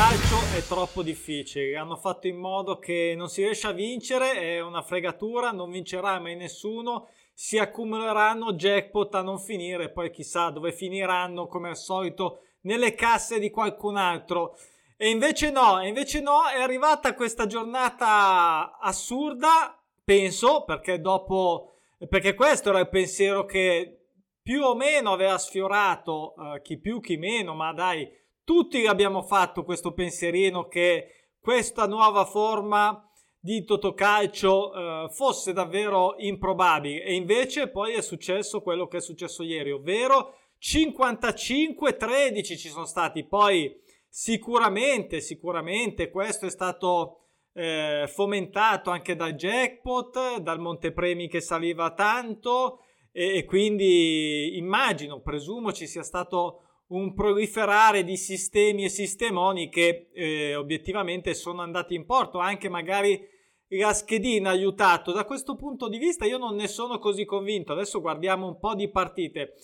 Totocalcio è troppo difficile. Hanno fatto in modo che non si riesce a vincere, è una fregatura, non vincerà mai nessuno. Si accumuleranno jackpot a non finire, poi chissà dove finiranno come al solito nelle casse di qualcun altro. E invece no, invece no, è arrivata questa giornata assurda, penso, perché dopo perché questo era il pensiero che più o meno aveva sfiorato uh, chi più chi meno, ma dai, tutti abbiamo fatto questo pensierino che questa nuova forma di Totocalcio uh, fosse davvero improbabile. E invece poi è successo quello che è successo ieri, ovvero 55-13 ci sono stati, poi sicuramente, sicuramente questo è stato eh, fomentato anche dal jackpot, dal montepremi che saliva tanto e, e quindi immagino, presumo ci sia stato un proliferare di sistemi e sistemoni che eh, obiettivamente sono andati in porto, anche magari la schedina ha aiutato. Da questo punto di vista io non ne sono così convinto. Adesso guardiamo un po' di partite.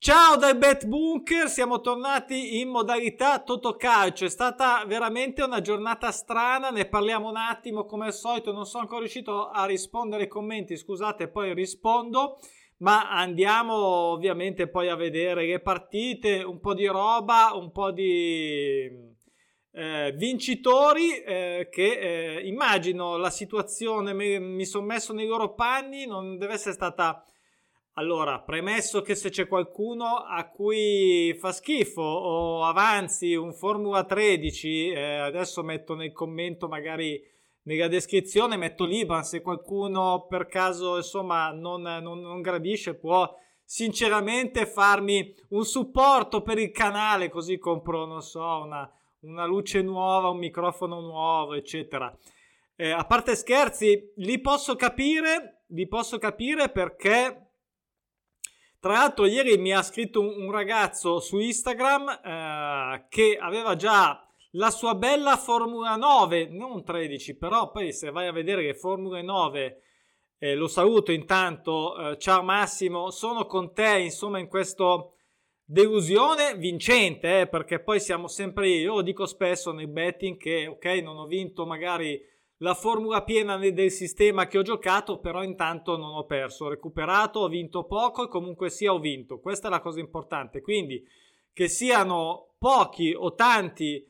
Ciao dal Bet Bunker, siamo tornati in modalità Totocalcio. È stata veramente una giornata strana, ne parliamo un attimo come al solito. Non sono ancora riuscito a rispondere ai commenti, scusate, poi rispondo. Ma andiamo ovviamente poi a vedere le partite, un po' di roba, un po' di eh, vincitori eh, che eh, immagino la situazione, mi, mi sono messo nei loro panni, non deve essere stata allora, premesso che se c'è qualcuno a cui fa schifo o avanzi un Formula 13, eh, adesso metto nel commento magari nella descrizione, metto l'Iban, se qualcuno per caso insomma non, non, non gradisce può sinceramente farmi un supporto per il canale così compro, non so, una, una luce nuova, un microfono nuovo, eccetera. Eh, a parte scherzi, li posso capire, li posso capire perché tra l'altro, ieri mi ha scritto un, un ragazzo su Instagram eh, che aveva già la sua bella Formula 9, non 13, però poi se vai a vedere che Formula 9, eh, lo saluto intanto, eh, ciao Massimo, sono con te insomma in questo delusione vincente, eh, perché poi siamo sempre io, io lo dico spesso nei betting che ok non ho vinto magari la formula piena del sistema che ho giocato, però intanto non ho perso, ho recuperato, ho vinto poco e comunque sia ho vinto. Questa è la cosa importante. Quindi che siano pochi o tanti,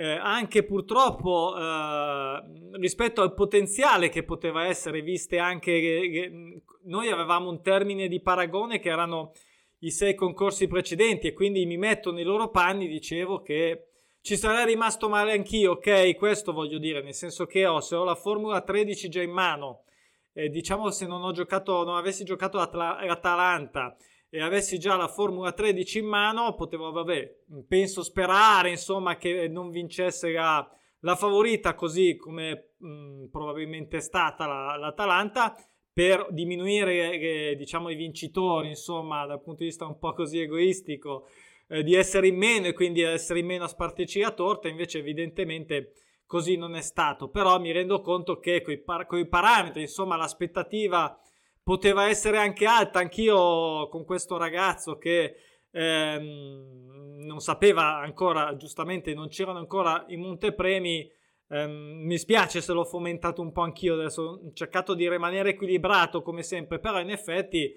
eh, anche purtroppo eh, rispetto al potenziale che poteva essere, viste anche che noi avevamo un termine di paragone che erano i sei concorsi precedenti e quindi mi metto nei loro panni, dicevo che ci sarei rimasto male anch'io, ok? Questo voglio dire, nel senso che ho, se ho la Formula 13 già in mano, eh, diciamo se non ho giocato, non avessi giocato l'Atalanta e avessi già la Formula 13 in mano, potevo, vabbè, penso sperare, insomma, che non vincesse la, la favorita così come mh, probabilmente è stata la, l'Atalanta per diminuire, eh, diciamo, i vincitori, insomma, dal punto di vista un po' così egoistico eh, di essere in meno e quindi essere in meno a spartirci la torta, invece evidentemente così non è stato, però mi rendo conto che con i, par- parametri, insomma, l'aspettativa poteva essere anche alta, anch'io con questo ragazzo che ehm, non sapeva ancora, giustamente non c'erano ancora i montepremi, ehm, mi spiace se l'ho fomentato un po' anch'io, adesso ho cercato di rimanere equilibrato come sempre, però in effetti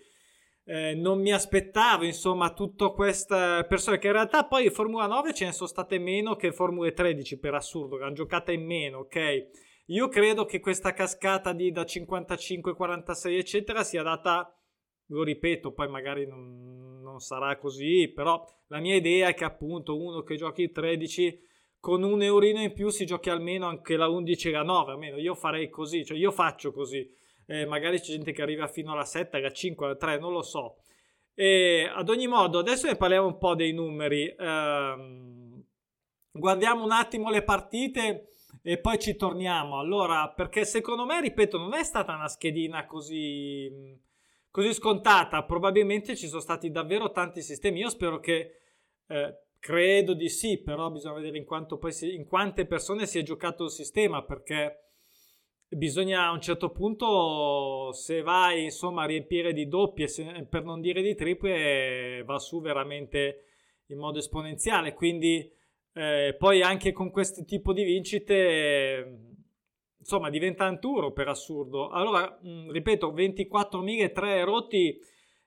eh, non mi aspettavo insomma tutte queste persone che in realtà poi in Formula 9 ce ne sono state meno che Formule 13 per assurdo hanno giocato in meno ok io credo che questa cascata di da 55 46 eccetera sia data lo ripeto poi magari non, non sarà così però la mia idea è che appunto uno che giochi il 13 con un eurino in più si giochi almeno anche la 11 e la 9 almeno io farei così cioè io faccio così eh, magari c'è gente che arriva fino alla 7, alla 5, alla 3, non lo so. E ad ogni modo, adesso ne parliamo un po' dei numeri. Eh, guardiamo un attimo le partite e poi ci torniamo. Allora, perché secondo me, ripeto, non è stata una schedina così, così scontata. Probabilmente ci sono stati davvero tanti sistemi. Io spero che. Eh, credo di sì, però bisogna vedere in, quanto poi si, in quante persone si è giocato il sistema perché bisogna a un certo punto, se vai insomma a riempire di doppie, se, per non dire di triple, va su veramente in modo esponenziale. Quindi eh, poi anche con questo tipo di vincite, insomma, diventa un tour per assurdo. Allora, mh, ripeto, 24.003 rotti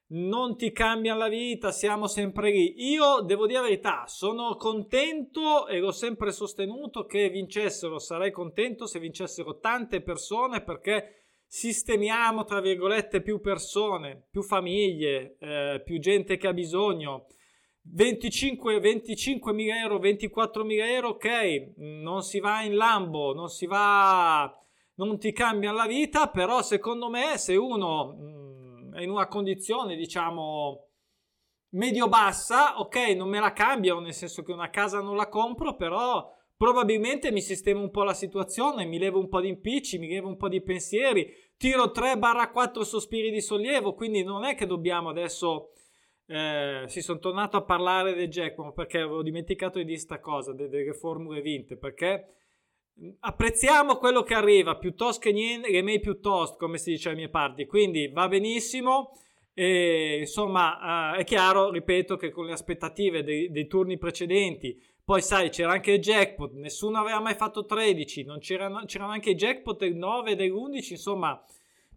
non ti cambiano la vita, siamo sempre lì. Io devo dire la verità, sono contento e l'ho sempre sostenuto che vincessero, sarei contento se vincessero tante persone perché sistemiamo, tra virgolette, più persone, più famiglie, eh, più gente che ha bisogno. 25, 25 mila euro, 24 mila euro, ok, non si va in Lambo, non si va, non ti cambia la vita, però secondo me se uno mh, mm, è in una condizione, diciamo, medio-bassa, ok, non me la cambiano, nel senso che una casa non la compro, però probabilmente mi sistemo un po' la situazione, mi levo un po' di impicci, mi levo un po' di pensieri, tiro 3-4 sospiri di sollievo, quindi non è che dobbiamo adesso... Eh, si sono tornato a parlare del jackpot perché avevo dimenticato di dire questa cosa delle, delle formule vinte perché apprezziamo quello che arriva piuttosto che niente remake piuttosto come si dice ai miei parti. Quindi va benissimo e, insomma eh, è chiaro ripeto che con le aspettative dei, dei turni precedenti poi sai, c'era anche il jackpot, nessuno aveva mai fatto 13, non c'erano, c'erano anche i jackpot del 9 e dell'11, insomma,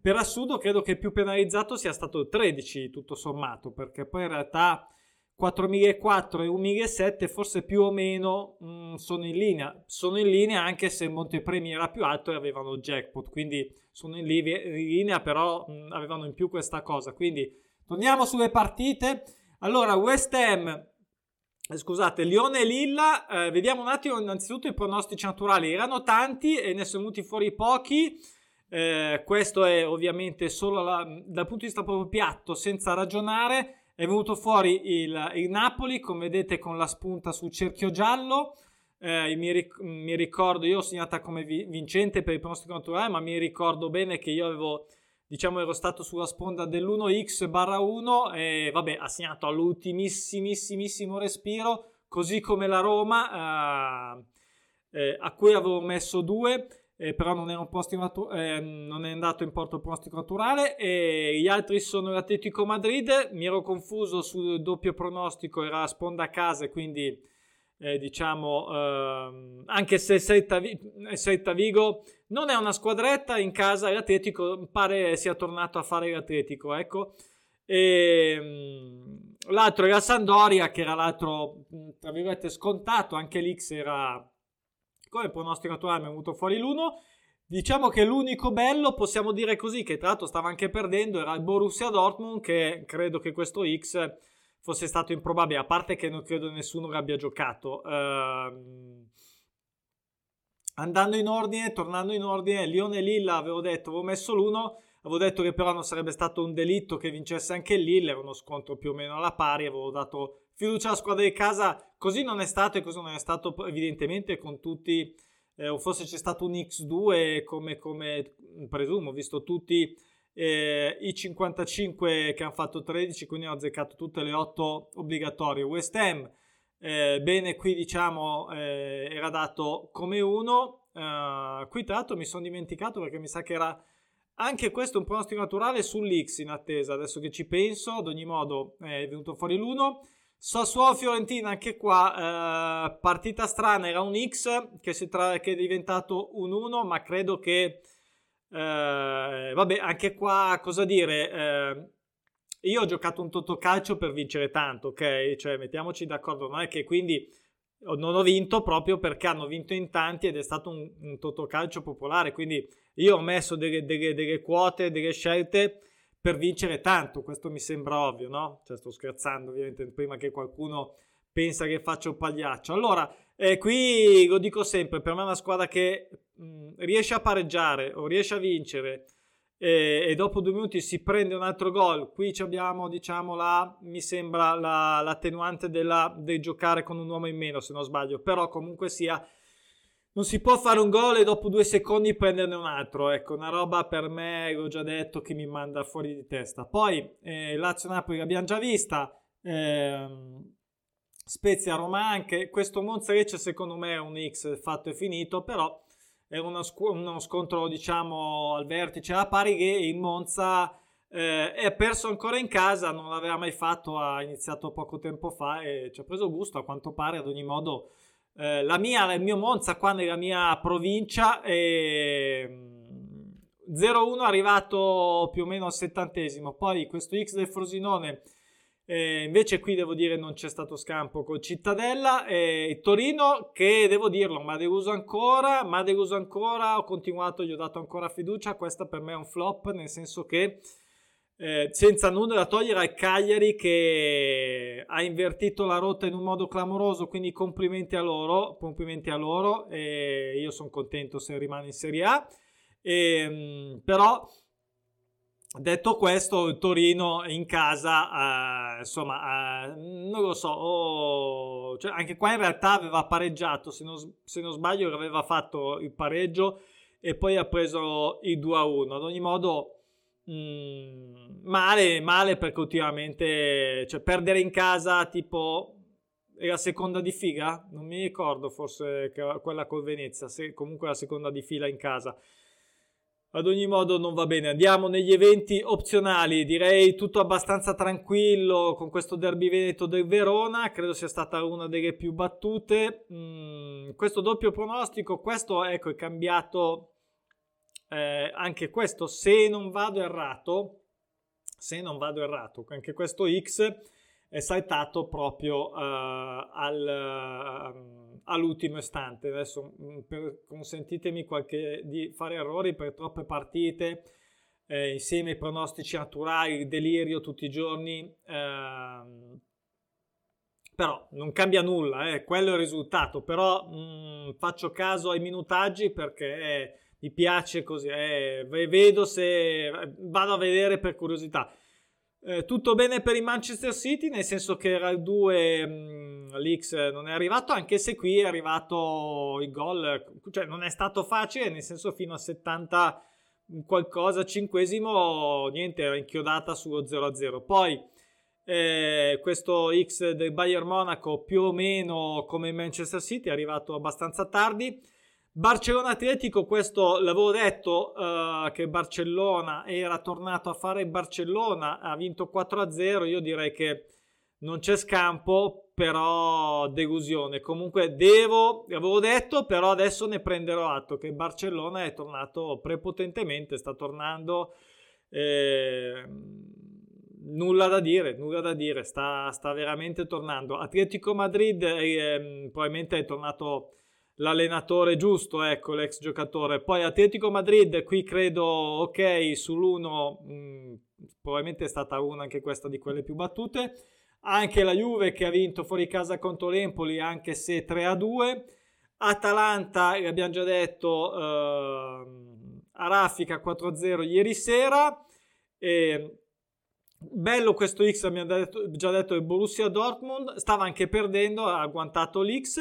per assurdo credo che il più penalizzato sia stato il 13 tutto sommato, perché poi in realtà 4004 e 1007 forse più o meno mh, mm, sono in linea, sono in linea anche se il montepremi era più alto e avevano jackpot, quindi sono in, li- in linea però mh, mm, avevano in più questa cosa, quindi torniamo sulle partite. Allora, West Ham eh, scusate, Lione e Lilla, eh, vediamo un attimo innanzitutto i pronostici naturali, erano tanti e ne sono venuti fuori pochi, eh, questo è ovviamente solo la, dal punto di vista proprio piatto, senza ragionare, è venuto fuori il, il Napoli, come vedete con la spunta sul cerchio giallo, eh, mi, ric- mi, ricordo, io ho segnata come vi- vincente per il pronostico naturale, ma mi ricordo bene che io avevo diciamo ero stato sulla sponda dell'1x barra 1 e vabbè ha segnato all'ultimissimissimo respiro così come la Roma eh, eh, a cui avevo messo 2 eh, però non, un natu- eh, non è andato in porto pronostico naturale e gli altri sono l'Atletico Madrid. Mi ero confuso sul doppio pronostico era sponda a casa quindi eh, diciamo, ehm, anche se Celta, Celta Vigo non è una squadretta in casa l'Atletico pare sia tornato a fare l'Atletico ecco. E, ehm, l'altro era Sandoria che era l'altro tra virgolette scontato anche l'X era come pronostico attuale mi è venuto fuori l'uno diciamo che l'unico bello possiamo dire così che tra l'altro stava anche perdendo era il Borussia Dortmund che credo che questo X fosse stato improbabile, a parte che non credo nessuno l'abbia giocato. Uh, andando in ordine, tornando in ordine, Lione Lilla avevo detto, avevo messo l'uno, avevo detto che però non sarebbe stato un delitto che vincesse anche il Lille, era uno scontro più o meno alla pari, avevo dato fiducia alla squadra di casa, così non è stato e così non è stato evidentemente con tutti, eh, o forse c'è stato un X2 come, come presumo, visto tutti eh, i 55 che hanno fatto 13, quindi hanno azzeccato tutte le 8 obbligatorie. West Ham, eh, bene, qui diciamo eh, era dato come uno. Uh, qui tra l'altro mi sono dimenticato perché mi sa che era anche questo un pronostico naturale sull'X in attesa. Adesso che ci penso, ad ogni modo è venuto fuori l'1. Sassuolo Fiorentina, anche qua uh, partita strana, era un X che, tra- che è diventato un 1, ma credo che eh, vabbè, anche qua cosa dire? Eh, io ho giocato un totocalcio per vincere tanto, ok? Cioè, mettiamoci d'accordo, non è che quindi non ho vinto proprio perché hanno vinto in tanti ed è stato un, un totocalcio popolare, quindi io ho messo delle, delle, delle, quote, delle scelte per vincere tanto, questo mi sembra ovvio, no? Cioè, sto scherzando ovviamente prima che qualcuno pensa che faccio un pagliaccio. Allora, eh, qui lo dico sempre, per me è una squadra che mh, riesce a pareggiare o riesce a vincere e, e, dopo due minuti si prende un altro gol. Qui abbiamo, diciamo, la, mi sembra la, l'attenuante della, del giocare con un uomo in meno, se non sbaglio. Però comunque sia, non si può fare un gol e dopo due secondi prenderne un altro. Ecco, una roba per me, l'ho già detto, che mi manda fuori di testa. Poi eh, Lazio-Napoli l'abbiamo già vista. Eh, Spezia Roma anche. Questo Monza Lecce secondo me è un X fatto e finito, però è uno, sc- uno scontro diciamo al vertice a pari che in Monza eh, è perso ancora in casa, non l'aveva mai fatto, ha iniziato poco tempo fa e ci ha preso gusto a quanto pare ad ogni modo. Eh, la mia, il mio Monza qua nella mia provincia e 0-1 arrivato più o meno al settantesimo. Poi questo X del Frosinone eh, invece qui devo dire non c'è stato scampo con Cittadella e Torino che devo dirlo ma deluso ancora ma deluso ancora ho continuato gli ho dato ancora fiducia questa per me è un flop nel senso che eh, senza nulla da togliere al Cagliari che ha invertito la rotta in un modo clamoroso quindi complimenti a loro complimenti a loro e io sono contento se rimane in Serie A e, ehm, però Detto questo, il Torino in casa, eh, insomma, eh, non lo so, oh, cioè anche qua in realtà aveva pareggiato, se non, se non, sbaglio aveva fatto il pareggio e poi ha preso il 2-1. Ad ogni modo, mm, male, male perché ultimamente, cioè perdere in casa tipo è la seconda di figa? Non mi ricordo, forse quella col Venezia, se, comunque la seconda di fila in casa. Ad ogni modo non va bene, andiamo negli eventi opzionali, direi tutto abbastanza tranquillo con questo derby veneto del Verona, credo sia stata una delle più battute. Mm, questo doppio pronostico, questo ecco è cambiato eh, anche questo, se non vado errato, se non vado errato, anche questo X è saltato proprio uh, al... Uh, all'ultimo istante. Adesso mm, per, consentitemi qualche, di fare errori per troppe partite, eh, insieme ai pronostici naturali, delirio tutti i giorni. Eh, però non cambia nulla, eh, quello è il risultato. Però mh, mm, faccio caso ai minutaggi perché eh, mi piace così. Eh, vedo se vado a vedere per curiosità. Eh, tutto bene per il Manchester City, nel senso che era il 2, mh, l'X non è arrivato, anche se qui è arrivato il gol, cioè non è stato facile, nel senso fino a 70 qualcosa, cinquesimo, niente, era inchiodata sullo 0-0. Poi eh, questo X del Bayern Monaco più o meno come il Manchester City è arrivato abbastanza tardi Barcellona Atletico, questo l'avevo detto uh, che Barcellona era tornato a fare Barcellona, ha vinto 4-0, io direi che non c'è scampo, però delusione. Comunque devo, avevo detto, però adesso ne prenderò atto che Barcellona è tornato prepotentemente, sta tornando... Eh, nulla da dire, nulla da dire, sta, sta veramente tornando. Atletico Madrid eh, probabilmente è tornato l'allenatore giusto, ecco, l'ex giocatore. Poi Atletico Madrid, qui credo, ok, sull'1, mh, mm, probabilmente è stata una anche questa di quelle più battute. Anche la Juve che ha vinto fuori casa contro l'Empoli, anche se 3-2. Atalanta, l'abbiamo già detto, eh, a raffica 4-0 ieri sera. E bello questo X, abbiamo detto, già detto, il Borussia Dortmund. Stava anche perdendo, ha agguantato l'X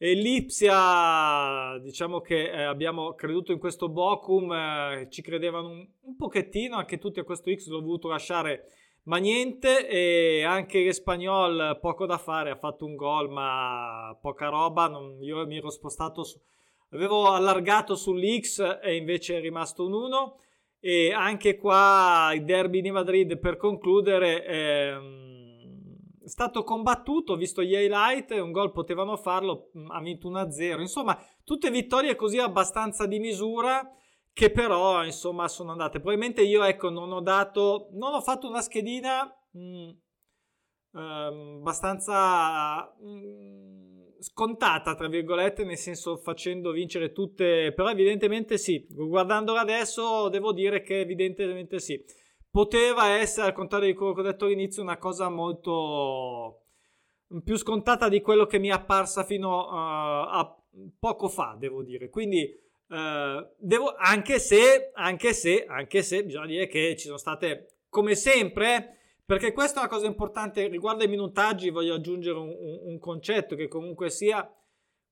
l'Ipsia, diciamo che eh, abbiamo creduto in questo Bocum, eh, ci credevano un, un, pochettino, anche tutti a questo X l'ho voluto lasciare, ma niente, e anche l'Espagnol poco da fare, ha fatto un gol, ma poca roba, non, io mi ero spostato, su, avevo allargato sull'X e invece è rimasto un 1, e anche qua il derby di Madrid per concludere... Ehm, stato combattuto, visto gli highlight, un gol potevano farlo, mm, ha vinto 1-0, insomma tutte vittorie così abbastanza di misura che però insomma sono andate. Probabilmente io ecco non ho dato, non ho fatto una schedina mh, mm, ehm, abbastanza mh, mm, scontata tra virgolette, nel senso facendo vincere tutte, però evidentemente sì, guardandola adesso devo dire che evidentemente sì poteva essere, al contrario di quello che ho detto all'inizio, una cosa molto più scontata di quello che mi è apparsa fino uh, a poco fa, devo dire. Quindi, uh, devo, anche se, anche se, anche se, bisogna dire che ci sono state, come sempre, perché questa è una cosa importante riguardo ai minutaggi, voglio aggiungere un, un, un concetto che comunque sia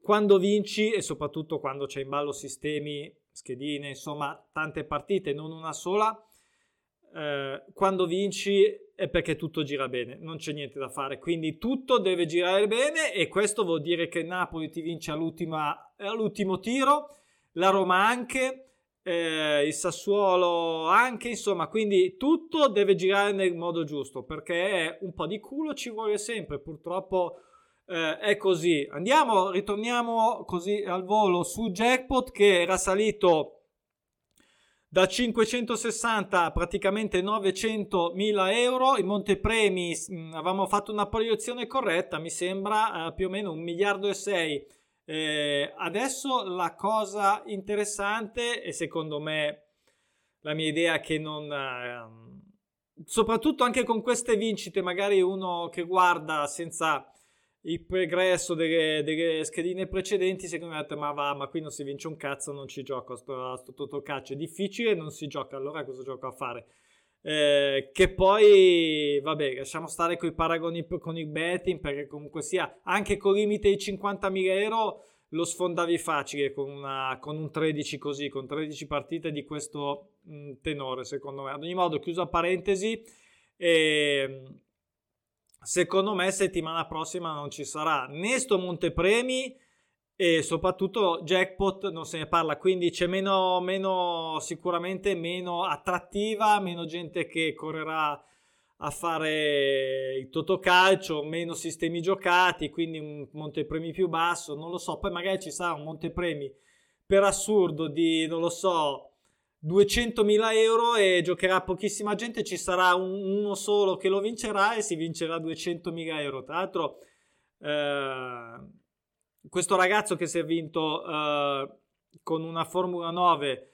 quando vinci e soprattutto quando c'è in ballo sistemi, schedine, insomma, tante partite, non una sola, eh, quando vinci è perché tutto gira bene, non c'è niente da fare, quindi tutto deve girare bene e questo vuol dire che Napoli ti vince all'ultimo tiro, la Roma anche, eh, il Sassuolo anche, insomma, quindi tutto deve girare nel modo giusto perché un po' di culo ci vuole sempre, purtroppo eh, è così. Andiamo, ritorniamo così al volo su Jackpot che era salito da 560 a praticamente 900 mila euro. I montepremi mh, mm, avevamo fatto una proiezione corretta, mi sembra eh, più o meno un miliardo e sei. Eh, adesso la cosa interessante e secondo me la mia idea è che non... Eh, soprattutto anche con queste vincite, magari uno che guarda senza il progresso delle, delle, schedine precedenti, secondo me, ma va, ma qui non si vince un cazzo, non ci gioco, sto, sto totocaccio, è difficile, non si gioca, allora cosa gioco a fare? Eh, che poi, vabbè, lasciamo stare con i paragoni con il betting, perché comunque sia, anche con limite di 50.000 euro, lo sfondavi facile con, una, con un 13 così, con 13 partite di questo mh, tenore, secondo me. Ad ogni modo, chiusa parentesi, eh, secondo me settimana prossima non ci sarà né sto montepremi e soprattutto jackpot non se ne parla, quindi c'è meno, meno sicuramente meno attrattiva, meno gente che correrà a fare il totocalcio, meno sistemi giocati, quindi un montepremi più basso, non lo so, poi magari ci sarà un montepremi per assurdo di, non lo so, 200.000 euro e giocherà pochissima gente, ci sarà un, uno solo che lo vincerà e si vincerà 200.000 euro. Tra l'altro, eh, questo ragazzo che si è vinto eh, con una Formula 9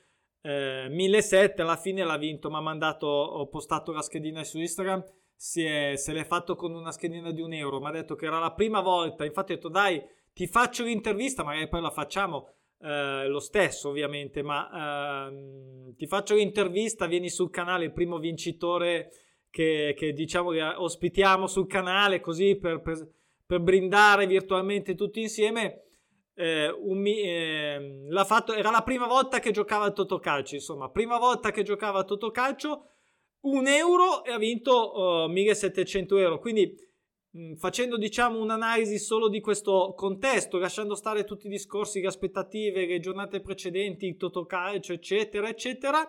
eh, 1007 alla fine l'ha vinto, mi ha mandato, ho postato la schedina su Instagram, si è, se l'è fatto con una schedina di un euro, mi ha detto che era la prima volta, infatti ho detto dai ti faccio l'intervista, magari poi la facciamo eh, lo stesso ovviamente, ma ehm, ti faccio l'intervista, vieni sul canale, il primo vincitore che, che diciamo che ospitiamo sul canale così per, per, per brindare virtualmente tutti insieme eh, un, eh, l'ha fatto, era la prima volta che giocava al Totocalcio, insomma, prima volta che giocava al Totocalcio, un euro e ha vinto uh, 1700 euro. Quindi facendo diciamo un'analisi solo di questo contesto, lasciando stare tutti i discorsi, le aspettative, le giornate precedenti, il Totocalcio, eccetera, eccetera.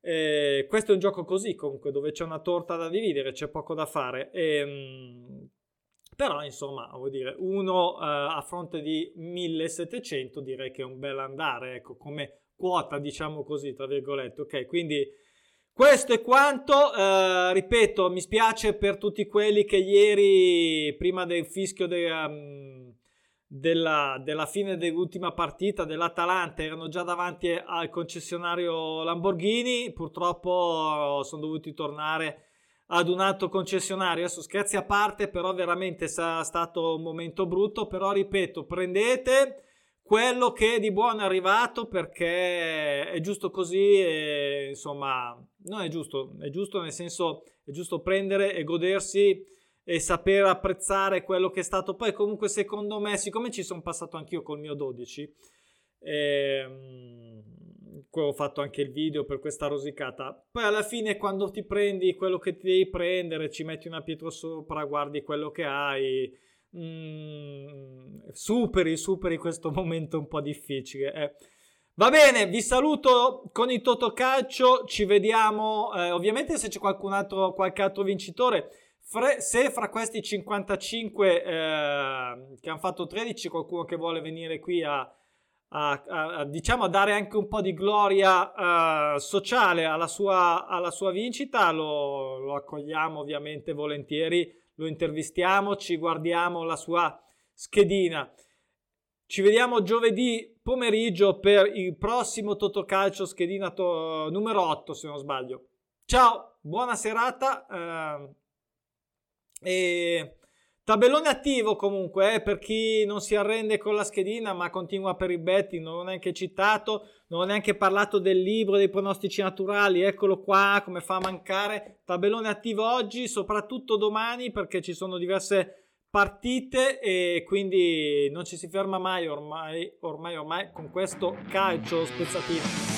Eh, questo è un gioco così comunque dove c'è una torta da dividere, c'è poco da fare. E, mh, mm, però insomma vuol dire uno uh, a fronte di 1700 direi che è un bel andare ecco come quota diciamo così tra virgolette ok quindi questo è quanto uh, ripeto mi spiace per tutti quelli che ieri prima del fischio de, um, della, della, fine dell'ultima partita dell'Atalanta erano già davanti al concessionario Lamborghini purtroppo sono dovuti tornare ad un altro concessionario. Adesso scherzi a parte, però veramente sarà stato un momento brutto. Però ripeto, prendete quello che è di buono è arrivato perché è giusto così. E, insomma, non è giusto, è giusto nel senso è giusto prendere e godersi e saper apprezzare quello che è stato. Poi, comunque, secondo me, siccome ci sono passato anch'io col mio 12. Ehm, ho fatto anche il video per questa rosicata. Poi alla fine quando ti prendi quello che ti devi prendere, ci metti una pietra sopra, guardi quello che hai, mm, superi, superi questo momento un po' difficile. Eh. Va bene, vi saluto con il Totocalcio, ci vediamo, eh, ovviamente se c'è qualcun altro, qualche altro vincitore, Fre- se fra questi 55 eh, che hanno fatto 13 qualcuno che vuole venire qui a a, a, diciamo a dare anche un po' di gloria uh, sociale alla sua, alla sua vincita, lo, lo, accogliamo ovviamente volentieri, lo intervistiamo, ci guardiamo la sua schedina. Ci vediamo giovedì pomeriggio per il prossimo Totocalcio schedina to- numero 8 se non sbaglio. Ciao, buona serata uh, e Tabellone attivo comunque eh, per chi non si arrende con la schedina ma continua per i betting, non ho neanche citato, non ho neanche parlato del libro dei pronostici naturali, eccolo qua come fa a mancare. Tabellone attivo oggi, soprattutto domani perché ci sono diverse partite e quindi non ci si ferma mai ormai, ormai, ormai con questo calcio spezzatino.